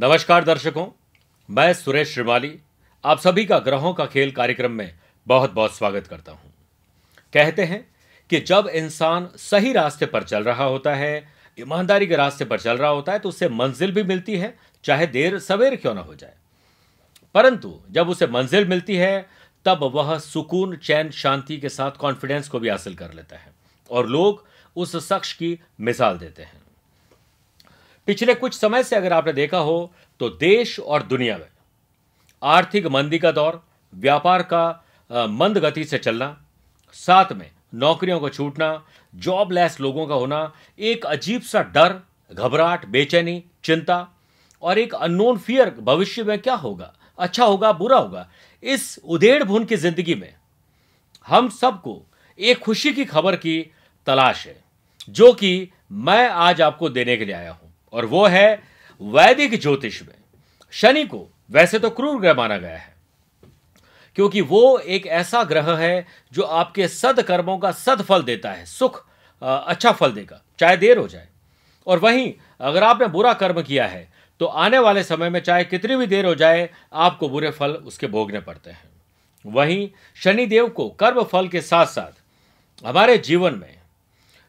नमस्कार दर्शकों, मैं सुरेश श्रीमाली, आप सभी का ग्रहों का खेल कार्यक्रम में बहुत बहुत स्वागत करता हूँ। कहते हैं कि जब इंसान सही रास्ते पर चल रहा होता है, ईमानदारी के रास्ते पर चल रहा होता है तो उसे मंजिल भी मिलती है, चाहे देर सवेर क्यों ना हो जाए। परंतु जब उसे मंजिल मिलती है, तब वह सुकून, चैन, शांति के साथ कॉन्फिडेंस को भी हासिल कर लेता है और लोग उस शख्स की मिसाल देते हैं। पिछले कुछ समय से अगर आपने देखा हो तो देश और दुनिया में आर्थिक मंदी का दौर, व्यापार का मंद गति से चलना, साथ में नौकरियों को छूटना, जॉबलेस लोगों का होना, एक अजीब सा डर, घबराहट, बेचैनी, चिंता और एक अननोन फियर भविष्य में क्या होगा? अच्छा होगा, बुरा होगा? इस उधेड़ भून की ज़िंदगी में हम सबको एक खुशी की खबर की तलाश है, जो कि मैं आज आपको देने के लिए आया हूँ। और वो है वैदिक ज्योतिष में। शनि को वैसे तो क्रूर ग्रह माना गया है, क्योंकि वो एक ऐसा ग्रह है जो आपके सदकर्मों का सदफल देता है, सुख अच्छा फल देगा, चाहे देर हो जाए। और वहीं अगर आपने बुरा कर्म किया है तो आने वाले समय में चाहे कितनी भी देर हो जाए, आपको बुरे फल उसके भोगने पड़ते हैं। वहीं शनिदेव को कर्म फल के साथ साथ हमारे जीवन में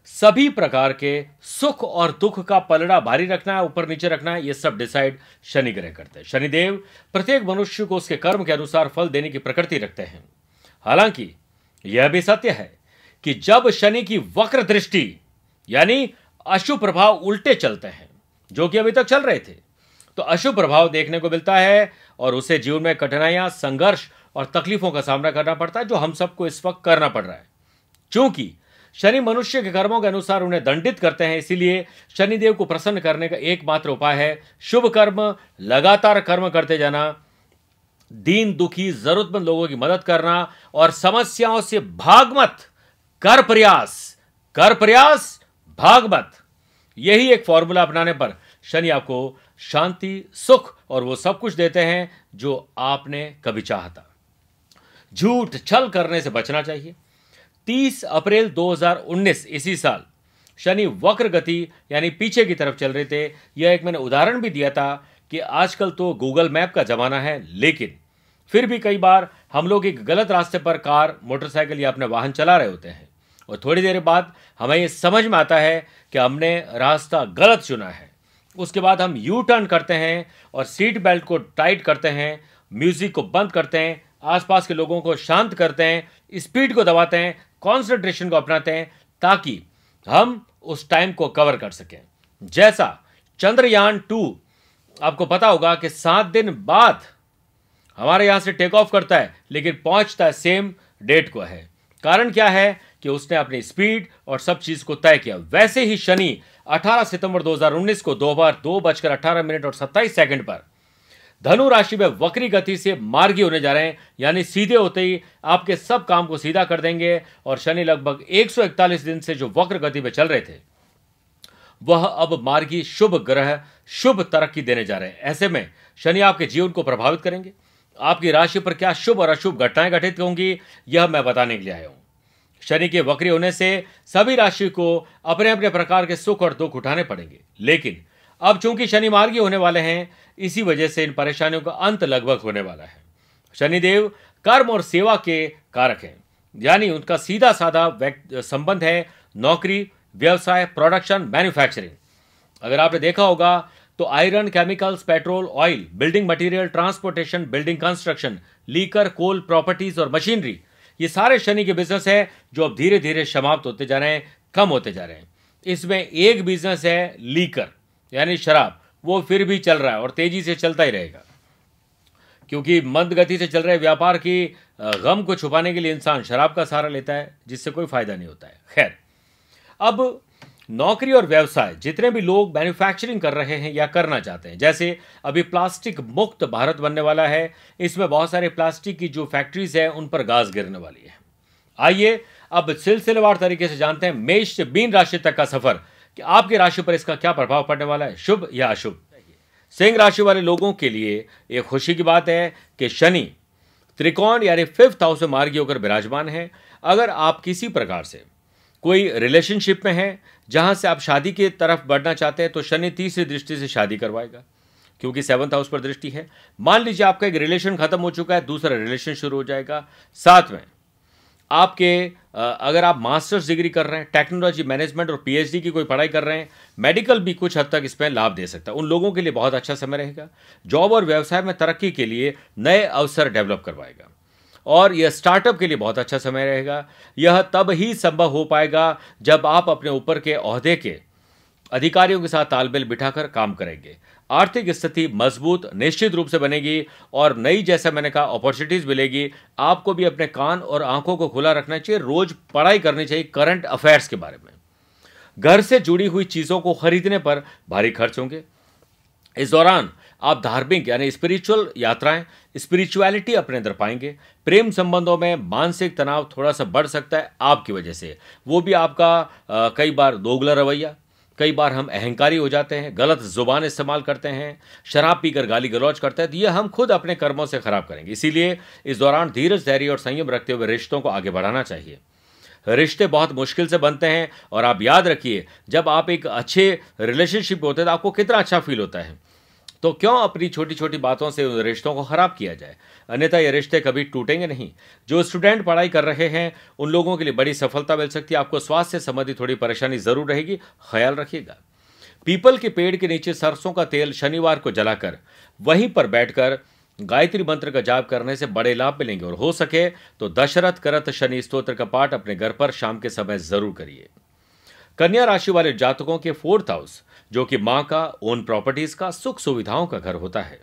सभी प्रकार के सुख और दुख का पलड़ा भारी रखना है ऊपर नीचे रखना है ये सब डिसाइड शनि ग्रह करते हैं। शनिदेव प्रत्येक मनुष्य को उसके कर्म के अनुसार फल देने की प्रकृति रखते हैं। हालाँकि यह भी सत्य है कि जब शनि की वक्र दृष्टि, यानी अशुभ प्रभाव उल्टे चलते हैं, जो कि अभी तक चल रहे थे तो अशुभ प्रभाव देखने को मिलता है और उसे जीवन में कठिनाइयाँ, संघर्ष और तकलीफों का सामना करना पड़ता है, जो हम सबको इस वक्त करना पड़ रहा है। क्योंकि शनि मनुष्य के कर्मों के अनुसार उन्हें दंडित करते हैं, इसीलिए शनिदेव को प्रसन्न करने का एकमात्र उपाय है, शुभ कर्म, लगातार कर्म करते जाना, दीन दुखी, जरूरतमंद लोगों की मदद करना और समस्याओं से भागमत कर प्रयास कर प्रयास भागमत यही एक फॉर्मूला अपनाने पर शनि आपको शांति, सुख और वो सब कुछ देते हैं जो आपने कभी चाहता झूठ छल करने से बचना चाहिए। 30 अप्रैल 2019 इसी साल। शनि वक्र गति, यानी पीछे की तरफ़ चल रहे थे। यह एक मैंने उदाहरण भी दिया था कि आजकल तो गूगल मैप का जमाना है, लेकिन फिर भी कई बार हम लोग एक गलत रास्ते पर कार, मोटरसाइकिल या अपने वाहन चला रहे होते हैं। और थोड़ी देर बाद हमें ये समझ में आता है कि हमने रास्ता गलत चुना है। उसके बाद हम यू टर्न करते हैं और सीट बेल्ट को टाइट करते हैं, म्यूज़िक को बंद करते हैं, आसपास के लोगों को शांत करते हैं, स्पीड को दबाते हैं कॉन्सेंट्रेशन को अपनाते हैं ताकि हम उस टाइम को कवर कर सकें। जैसा चंद्रयान टू आपको पता होगा कि सात दिन बाद हमारे यहाँ से टेक ऑफ़ करता है, लेकिन पहुँचता है सेम डेट को है। कारण क्या है कि उसने अपनी स्पीड और सब चीज़ को तय किया। वैसे ही शनि 18 सितंबर 2019 को दो बार दो बजकर अठारह मिनट और 27 सेकंड पर धनु राशि में वक्री गति से मार्गी होने जा रहे हैं। यानी सीधे होते ही आपके सब काम को सीधा कर देंगे और शनि लगभग 141 दिन से जो वक्र गति में चल रहे थे, वह अब मार्गी शुभ ग्रह, शुभ तरक्की देने जा रहे हैं। ऐसे में शनि आपके जीवन को प्रभावित करेंगे। आपकी राशि पर क्या शुभ और अशुभ घटनाएँ घटित होंगी, यह मैं बताने के लिए आया हूँ। शनि के वक्री होने से सभी राशि को अपने अपने प्रकार के सुख और दुख उठाने पड़ेंगे। लेकिन अब चूँकि शनि मार्गी होने वाले हैं, इसी वजह से इन परेशानियों का अंत लगभग होने वाला है। शनिदेव कर्म और सेवा के कारक हैं, यानी उनका सीधा साधा संबंध है नौकरी, व्यवसाय प्रोडक्शन मैन्युफैक्चरिंग अगर आपने देखा होगा तो iron chemicals petrol oil building material transportation building construction liquor coal properties और मशीनरी ये सारे शनि के बिज़नेस है, जो अब धीरे धीरे समाप्त होते जा रहे हैं, कम होते जा रहे हैं। इसमें एक बिज़नेस है लीकर यानी शराब, वो फिर भी चल रहा है और तेज़ी से चलता ही रहेगा। क्योंकि मंद गति से चल रहे व्यापार की गम को छुपाने के लिए इंसान शराब का सहारा लेता है, जिससे कोई फ़ायदा नहीं होता है। खैर, अब नौकरी और व्यवसाय, जितने भी लोग मैन्युफैक्चरिंग कर रहे हैं या करना चाहते हैं, जैसे अभी प्लास्टिक मुक्त भारत बनने वाला है, इसमें बहुत सारे प्लास्टिक की जो फैक्ट्रीज है, उन पर गाज गिरने वाली है। आइए, अब सिलसिलेवार तरीके से जानते हैं मेष बीन राशि तक का सफ़र कि आपकी राशि पर इसका क्या प्रभाव पड़ने वाला है? शुभ या अशुभ? सिंह राशि वाले लोगों के लिए एक खुशी की बात है कि शनि त्रिकोण यानी फिफ्थ हाउस में मार्गी होकर विराजमान है। अगर आप किसी प्रकार से कोई रिलेशनशिप में है, जहाँ से आप शादी की तरफ़ बढ़ना चाहते हैं तो शनि तीसरी दृष्टि से शादी करवाएगा, क्योंकि सेवंथ हाउस पर दृष्टि है। मान लीजिए आपका एक रिलेशन खत्म हो चुका है, दूसरा रिलेशन शुरू हो जाएगा, साथ में आपके अगर आप मास्टर्स डिग्री कर रहे हैं, टेक्नोलॉजी मैनेजमेंट और पीएचडी की कोई पढ़ाई कर रहे हैं, मेडिकल भी कुछ हद तक इसमें लाभ दे सकता है। उन लोगों के लिए बहुत अच्छा समय रहेगा। जॉब और व्यवसाय में तरक्की के लिए नए अवसर डेवलप करवाएगा। और यह स्टार्टअप के लिए बहुत अच्छा समय रहेगा। यह तब ही संभव हो पाएगा जब आप अपने ऊपर के अहदे के अधिकारियों के साथ तालमेल बिठाकर काम करेंगे। आर्थिक स्थिति मज़बूत निश्चित रूप से बनेगी और नई जैसा मैंने कहा अपॉर्चुनिटीज़ मिलेगी। आपको भी अपने कान और आँखों को खुला रखना चाहिए। रोज पढ़ाई करनी चाहिए करंट अफेयर्स के बारे में। घर से जुड़ी हुई चीज़ों को खरीदने पर भारी खर्च होंगे। इस दौरान आप धार्मिक यानी स्पिरिचुअल यात्राएँ स्पिरिचुअलिटी अपने अंदर पाएँगे। प्रेम संबंधों में मानसिक तनाव थोड़ा सा बढ़ सकता है आपकी वजह से। वो भी आपका आ, कई बार दोगला रवैया। कई बार हम अहंकारी हो जाते हैं, गलत ज़ुबान इस्तेमाल करते हैं, शराब पीकर गाली गलौज करते हैं तो ये हम खुद अपने कर्मों से खराब करेंगे। इसीलिए इस दौरान धीरज, धैर्य और संयम रखते हुए रिश्तों को आगे बढ़ाना चाहिए। रिश्ते बहुत मुश्किल से बनते हैं, और आप याद रखिए, जब आप एक अच्छे रिलेशनशिप होते हैं तो आपको कितना अच्छा फील होता है। तो क्यों अपनी छोटी छोटी बातों से उन रिश्तों को खराब किया जाए? अन्यथा ये रिश्ते कभी टूटेंगे नहीं। जो स्टूडेंट पढ़ाई कर रहे हैं, उन लोगों के लिए बड़ी सफलता मिल सकती है। आपको स्वास्थ्य से संबंधित थोड़ी परेशानी ज़रूर रहेगी। ख्याल रखिएगा। पीपल के पेड़ के नीचे सरसों का तेल शनिवार को जलाकर, वहीं पर बैठकर गायत्री मंत्र का जाप करने से बड़े लाभ मिलेंगे। और हो सके तो दशरथ करत शनि स्त्रोत्र का पाठ अपने घर पर शाम के समय ज़रूर करिए। कन्या राशि वाले जातकों के फोर्थ हाउस जो कि माँ का ओन प्रॉपर्टीज़ का, सुख सुविधाओं का घर होता है।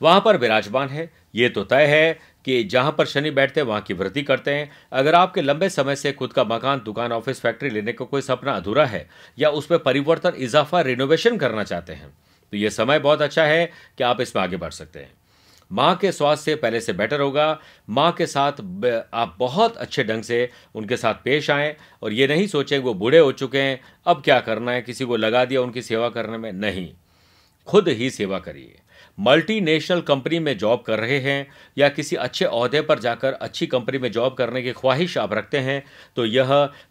वहाँ पर विराजमान है। ये तो तय है कि जहाँ पर शनि बैठते हैं, वहाँ की वृद्धि करते हैं। अगर आपके लंबे समय से खुद का मकान, दुकान, ऑफ़िस, फैक्ट्री लेने का को कोई सपना अधूरा है या उसमें परिवर्तन, इजाफा रिनोवेशन करना चाहते हैं तो यह समय बहुत अच्छा है कि आप इसमें आगे बढ़ सकते हैं। माँ के स्वास्थ्य पहले से बेटर होगा। माँ के साथ आप बहुत अच्छे ढंग से उनके साथ पेश आएँ और ये नहीं सोचें वो बूढ़े हो चुके हैं, अब क्या करना है? किसी को लगा दिया उनकी सेवा करने में? नहीं। खुद ही सेवा करिए। मल्टीनेशनल कंपनी में जॉब कर रहे हैं या किसी अच्छे अहदे पर जाकर अच्छी कंपनी में जॉब करने की ख्वाहिश आप रखते हैं तो यह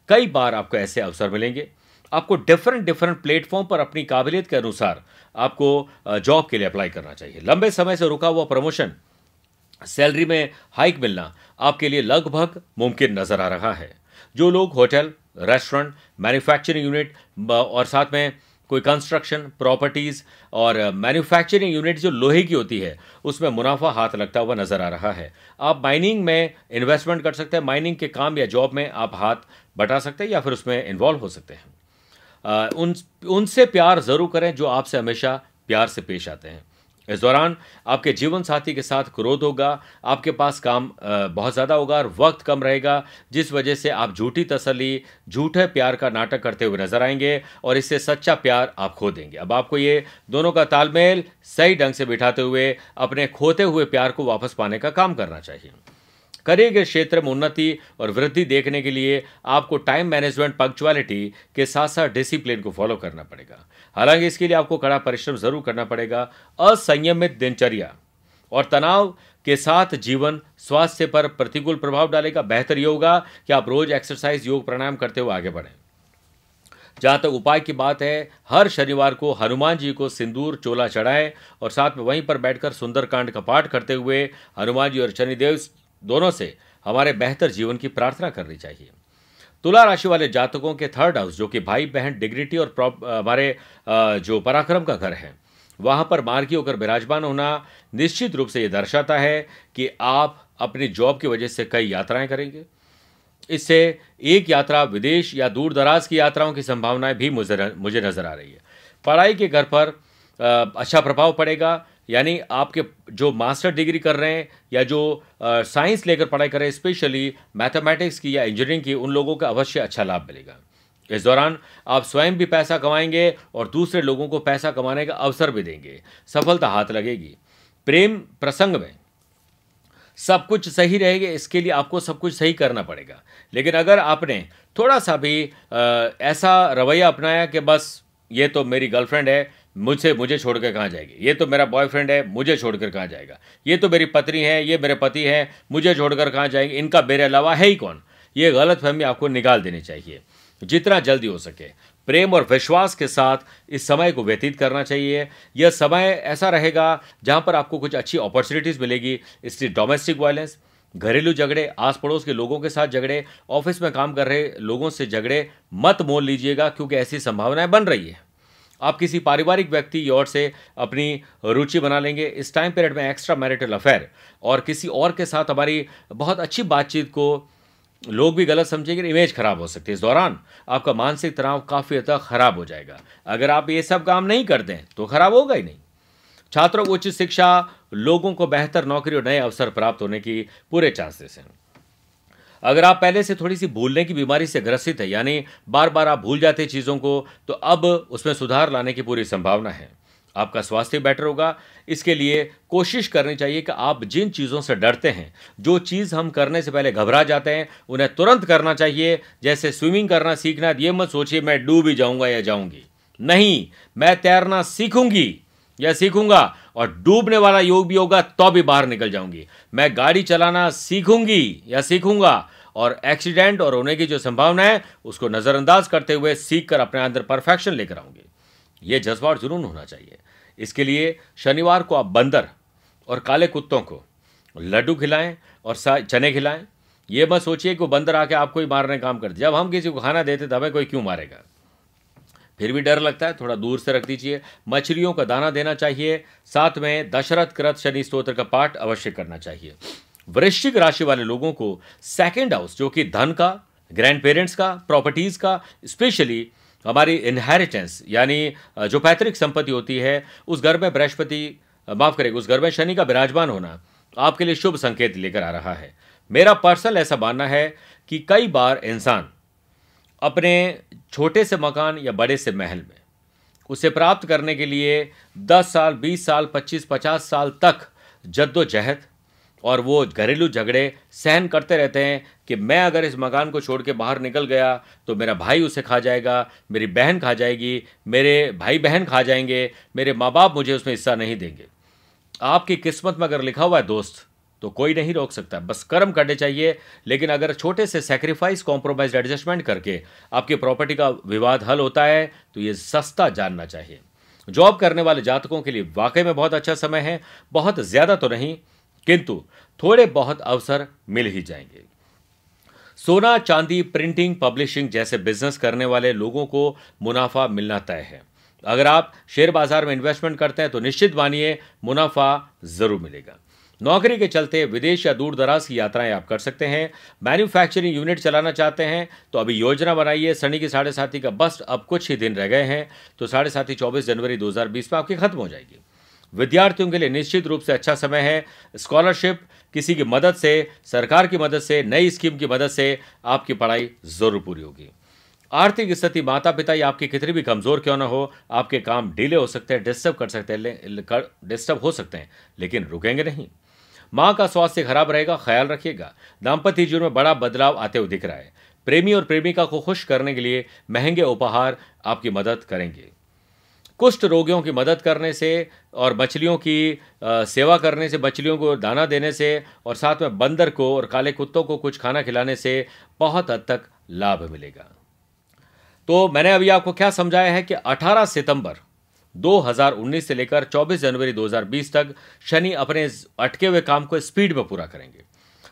कई बार आपको ऐसे अवसर मिलेंगे। आपको डिफरेंट डिफरेंट प्लेटफॉर्म पर अपनी काबिलियत के अनुसार आपको जॉब के लिए अप्लाई करना चाहिए। लंबे समय से रुका हुआ प्रमोशन सैलरी में हाइक मिलना आपके लिए लगभग मुमकिन नज़र आ रहा है। जो लोग होटल रेस्टोरेंट मैन्युफैक्चरिंग यूनिट और साथ में कोई कंस्ट्रक्शन प्रॉपर्टीज़ और मैन्युफैक्चरिंग यूनिट जो लोहे की होती है, उसमें मुनाफा हाथ लगता हुआ नज़र आ रहा है। आप माइनिंग में इन्वेस्टमेंट कर सकते हैं। माइनिंग के काम या जॉब में आप हाथ बटा सकते हैं या फिर उसमें इन्वॉल्व हो सकते हैं। उन, उनसे प्यार ज़रूर करें जो आपसे हमेशा प्यार से पेश आते हैं। इस दौरान आपके जीवन साथी के साथ क्रोध होगा, आपके पास काम बहुत ज़्यादा होगा और वक्त कम रहेगा, जिस वजह से आप झूठी तसली झूठे प्यार का नाटक करते हुए नज़र आएँगे और इससे सच्चा प्यार आप खो देंगे। अब आपको ये दोनों का तालमेल सही ढंग से बिठाते हुए, अपने खोते हुए प्यार को वापस पाने का काम करना चाहिए। करियर के क्षेत्र में उन्नति और वृद्धि देखने के लिए आपको टाइम मैनेजमेंट पंक्चुअलिटी के साथ साथ डिसिप्लिन को फॉलो करना पड़ेगा। हालाँकि इसके लिए आपको कड़ा परिश्रम ज़रूर करना पड़ेगा। असंयमित दिनचर्या और तनाव के साथ जीवन स्वास्थ्य पर प्रतिकूल प्रभाव डालेगा। बेहतर ये होगा कि आप रोज एक्सरसाइज योग, प्राणायाम करते हुए आगे बढ़ें। जहाँ तक उपाय की बात है, हर शनिवार को हनुमान जी को सिंदूर, चोला चढ़ाएँ और साथ में वहीं पर बैठकर सुंदरकांड का पाठ करते हुए हनुमान जी और शनिदेव दोनों से हमारे बेहतर जीवन की प्रार्थना करनी चाहिए। तुला राशि वाले जातकों के थर्ड हाउस जो कि भाई बहन डिग्निटी और हमारे जो पराक्रम का घर है, वहाँ पर मार्गी होकर विराजमान होना निश्चित रूप से यह दर्शाता है कि आप अपनी जॉब की वजह से कई यात्राएँ करेंगे। इससे एक यात्रा विदेश या दूर दराज की यात्राओं की संभावनाएँ भी मुझे मुझे नज़र आ रही है। पढ़ाई के घर पर अच्छा प्रभाव पड़ेगा यानी आपके जो मास्टर डिग्री कर रहे हैं या जो साइंस लेकर पढ़ाई कर रहे हैं स्पेशली मैथमेटिक्स की या इंजीनियरिंग की उन लोगों का अवश्य अच्छा लाभ मिलेगा। इस दौरान आप स्वयं भी पैसा कमाएँगे और दूसरे लोगों को पैसा कमाने का अवसर भी देंगे। सफलता हाथ लगेगी। प्रेम प्रसंग में सब कुछ सही रहेगा इसके लिए आपको सब कुछ सही करना पड़ेगा। लेकिन अगर आपने थोड़ा सा भी आ, ऐसा रवैया अपनाया कि बस ये तो मेरी गर्लफ्रेंड है मुझसे मुझे छोड़कर कहाँ जाएगी? ये तो मेरा बॉयफ्रेंड है, मुझे छोड़कर कहाँ जाएगा? ये तो मेरी पत्नी है, ये मेरे पति है, मुझे छोड़कर कहाँ जाएँगे? इनका मेरे अलावा है ही कौन? ये गलत फहमी आपको निकाल देनी चाहिए। जितना जल्दी हो सके। प्रेम और विश्वास के साथ इस समय को व्यतीत करना चाहिए। यह समय ऐसा रहेगा जहाँ पर आपको कुछ अच्छी अपॉर्चुनिटीज़ मिलेगी। इसलिए डोमेस्टिक वायलेंस घरेलू झगड़े आस पड़ोस के लोगों के साथ झगड़े ऑफ़िस में काम कर रहे लोगों से झगड़े मत मोल लीजिएगा क्योंकि ऐसी संभावनाएँ बन रही है। आप किसी पारिवारिक व्यक्ति ओर से अपनी रुचि बना लेंगे। इस टाइम पीरियड में एक्स्ट्रा मैरिटल अफेयर और किसी और के साथ हमारी बहुत अच्छी बातचीत को लोग भी गलत समझेंगे इमेज खराब हो सकती है। इस दौरान आपका मानसिक तनाव काफ़ी हद तक खराब हो जाएगा। अगर आप ये सब काम नहीं करते हैं तो खराब होगा ही नहीं। छात्रों को उच्च शिक्षा, लोगों को बेहतर नौकरी और नए अवसर प्राप्त होने की पूरे चांसेस हैं। अगर आप पहले से थोड़ी सी भूलने की बीमारी से ग्रसित है, यानी बार बार आप भूल जाते चीज़ों को तो अब उसमें सुधार लाने की पूरी संभावना है। आपका स्वास्थ्य बेटर होगा। इसके लिए कोशिश करनी चाहिए कि आप जिन चीज़ों से डरते हैं, जो चीज़ हम करने से पहले घबरा जाते हैं, उन्हें तुरंत करना चाहिए। जैसे स्विमिंग करना सीखना, ये मत सोचिए मैं डूब ही जाऊँगा या जाऊँगी। नहीं, मैं तैरना सीखूँगी या सीखूँगा और डूबने वाला योग भी होगा तो भी बाहर निकल जाऊँगी। मैं गाड़ी चलाना सीखूँगी या सीखूँगा, और एक्सीडेंट और होने की जो संभावना है, उसको नज़रअंदाज करते हुए सीख कर अपने अंदर परफेक्शन लेकर आऊँगी। ये जज्बा और जुनून होना चाहिए। इसके लिए शनिवार को आप बंदर और काले कुत्तों को लड्डू खिलाएँ और चने खिलाएँ। ये मत सोचिए कि बंदर आके आपको ही मारने काम करते जब हम किसी को खाना देते तो हमें कोई क्यों मारेगा? फिर भी डर लगता है, थोड़ा दूर से रख दीजिए। मछलियों का दाना देना चाहिए। साथ में दशरथ कृत शनि स्त्रोत्र का पाठ अवश्य करना चाहिए। वृश्चिक राशि वाले लोगों को सेकेंड हाउस जो कि धन का ग्रैंड पेरेंट्स का प्रॉपर्टीज़ का स्पेशली हमारी इनहेरिटेंस यानी जो पैतृक संपत्ति होती है, उस घर में बृहस्पति माफ़ करेगा, उस घर में शनि का विराजमान होना आपके लिए शुभ संकेत लेकर आ रहा है। मेरा पर्सनल ऐसा मानना है कि कई बार इंसान अपने छोटे से मकान या बड़े से महल में। उसे प्राप्त करने के लिए 10 साल 20 साल 25 50 साल तक जद्दोजहद और वो घरेलू झगड़े सहन करते रहते हैं कि मैं अगर इस मकान को छोड़ के बाहर निकल गया तो मेरा भाई उसे खा जाएगा, मेरी बहन खा जाएगी, मेरे भाई बहन खा जाएँगे, मेरे माँ बाप मुझे उसमें हिस्सा नहीं देंगे। आपकी किस्मत में अगर लिखा हुआ है दोस्त तो कोई नहीं रोक सकता। बस कर्म करने चाहिए, लेकिन अगर छोटे से सेक्रीफाइस कॉम्प्रोमाइज एडजस्टमेंट करके आपकी प्रॉपर्टी का विवाद हल होता है तो ये सस्ता जानना चाहिए। जॉब करने वाले जातकों के लिए वाकई में बहुत अच्छा समय है, बहुत ज़्यादा तो नहीं, किंतु थोड़े बहुत अवसर मिल ही जाएँगे। सोना, चांदी प्रिंटिंग पब्लिशिंग जैसे बिज़नेस करने वाले लोगों को मुनाफा मिलना तय है। अगर आप शेयर बाज़ार में इन्वेस्टमेंट करते हैं तो निश्चित मानिए मुनाफा ज़रूर मिलेगा। नौकरी के चलते विदेश या दूर दराज की यात्राएँ आप कर सकते हैं। मैन्युफैक्चरिंग यूनिट चलाना चाहते हैं तो अभी योजना बनाइए, सनी की साढ़े साथी का बस अब कुछ ही दिन रह गए हैं तो साढ़े साथी चौबीस जनवरी 2020 में आपकी खत्म हो जाएगी। विद्यार्थियों के लिए निश्चित रूप से अच्छा समय है। स्कॉलरशिप किसी की मदद से, सरकार की मदद से, नई स्कीम की मदद से आपकी पढ़ाई ज़रूर पूरी होगी। आर्थिक स्थिति माता पिता या आपकी कितनी भी कमज़ोर क्यों ना हो, आपके काम डिले हो सकते हैं, डिस्टर्ब कर सकते हैं डिस्टर्ब हो सकते हैं, लेकिन रुकेंगे नहीं। माँ का स्वास्थ्य खराब रहेगा, ख्याल रखिएगा। दाम्पत्य जीवन में बड़ा बदलाव आते हुए दिख रहा है। प्रेमी और प्रेमिका को खुश करने के लिए महँगे उपहार आपकी मदद करेंगे। कुष्ठ रोगियों की मदद करने से और मछलियों की सेवा करने से, मछलियों को दाना देने से और साथ में बंदर को और काले कुत्तों को कुछ खाना खिलाने से बहुत हद तक लाभ मिलेगा। तो मैंने अभी आपको क्या समझाया है कि 18 सितंबर 2019 से लेकर 24 जनवरी 2020 तक शनि अपने अटके हुए काम को स्पीड में पूरा करेंगे।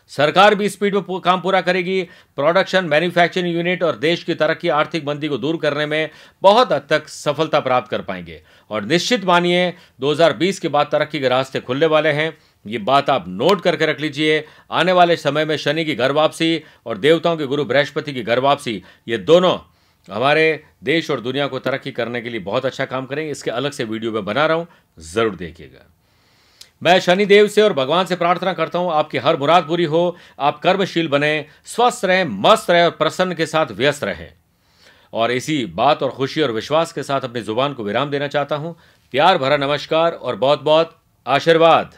सरकार भी स्पीड में काम पूरा करेगी। प्रोडक्शन, मैन्युफैक्चरिंग यूनिट और देश की तरक्की, आर्थिक मंदी को दूर करने में बहुत हद तक सफलता प्राप्त कर पाएँगे। और निश्चित मानिए 2020 के बाद तरक्की के रास्ते खुलने वाले हैं। ये बात आप नोट करके रख लीजिए। आने वाले समय में शनि की घर वापसी और देवताओं के गुरु बृहस्पति की घर वापसी, ये दोनों हमारे देश और दुनिया को तरक्की करने के लिए बहुत अच्छा काम करेंगे। इसके अलग से वीडियो में बना रहा हूँ, ज़रूर देखिएगा। मैं शनिदेव से और भगवान से प्रार्थना करता हूँ, आपकी हर मुराद पूरी हो, आप कर्मशील बने, स्वस्थ रहें, मस्त रहें और प्रसन्न के साथ व्यस्त रहें। और इसी बात और खुशी और विश्वास के साथ अपनी ज़ुबान को विराम देना चाहता हूँ। प्यार भरा नमस्कार और बहुत बहुत आशीर्वाद।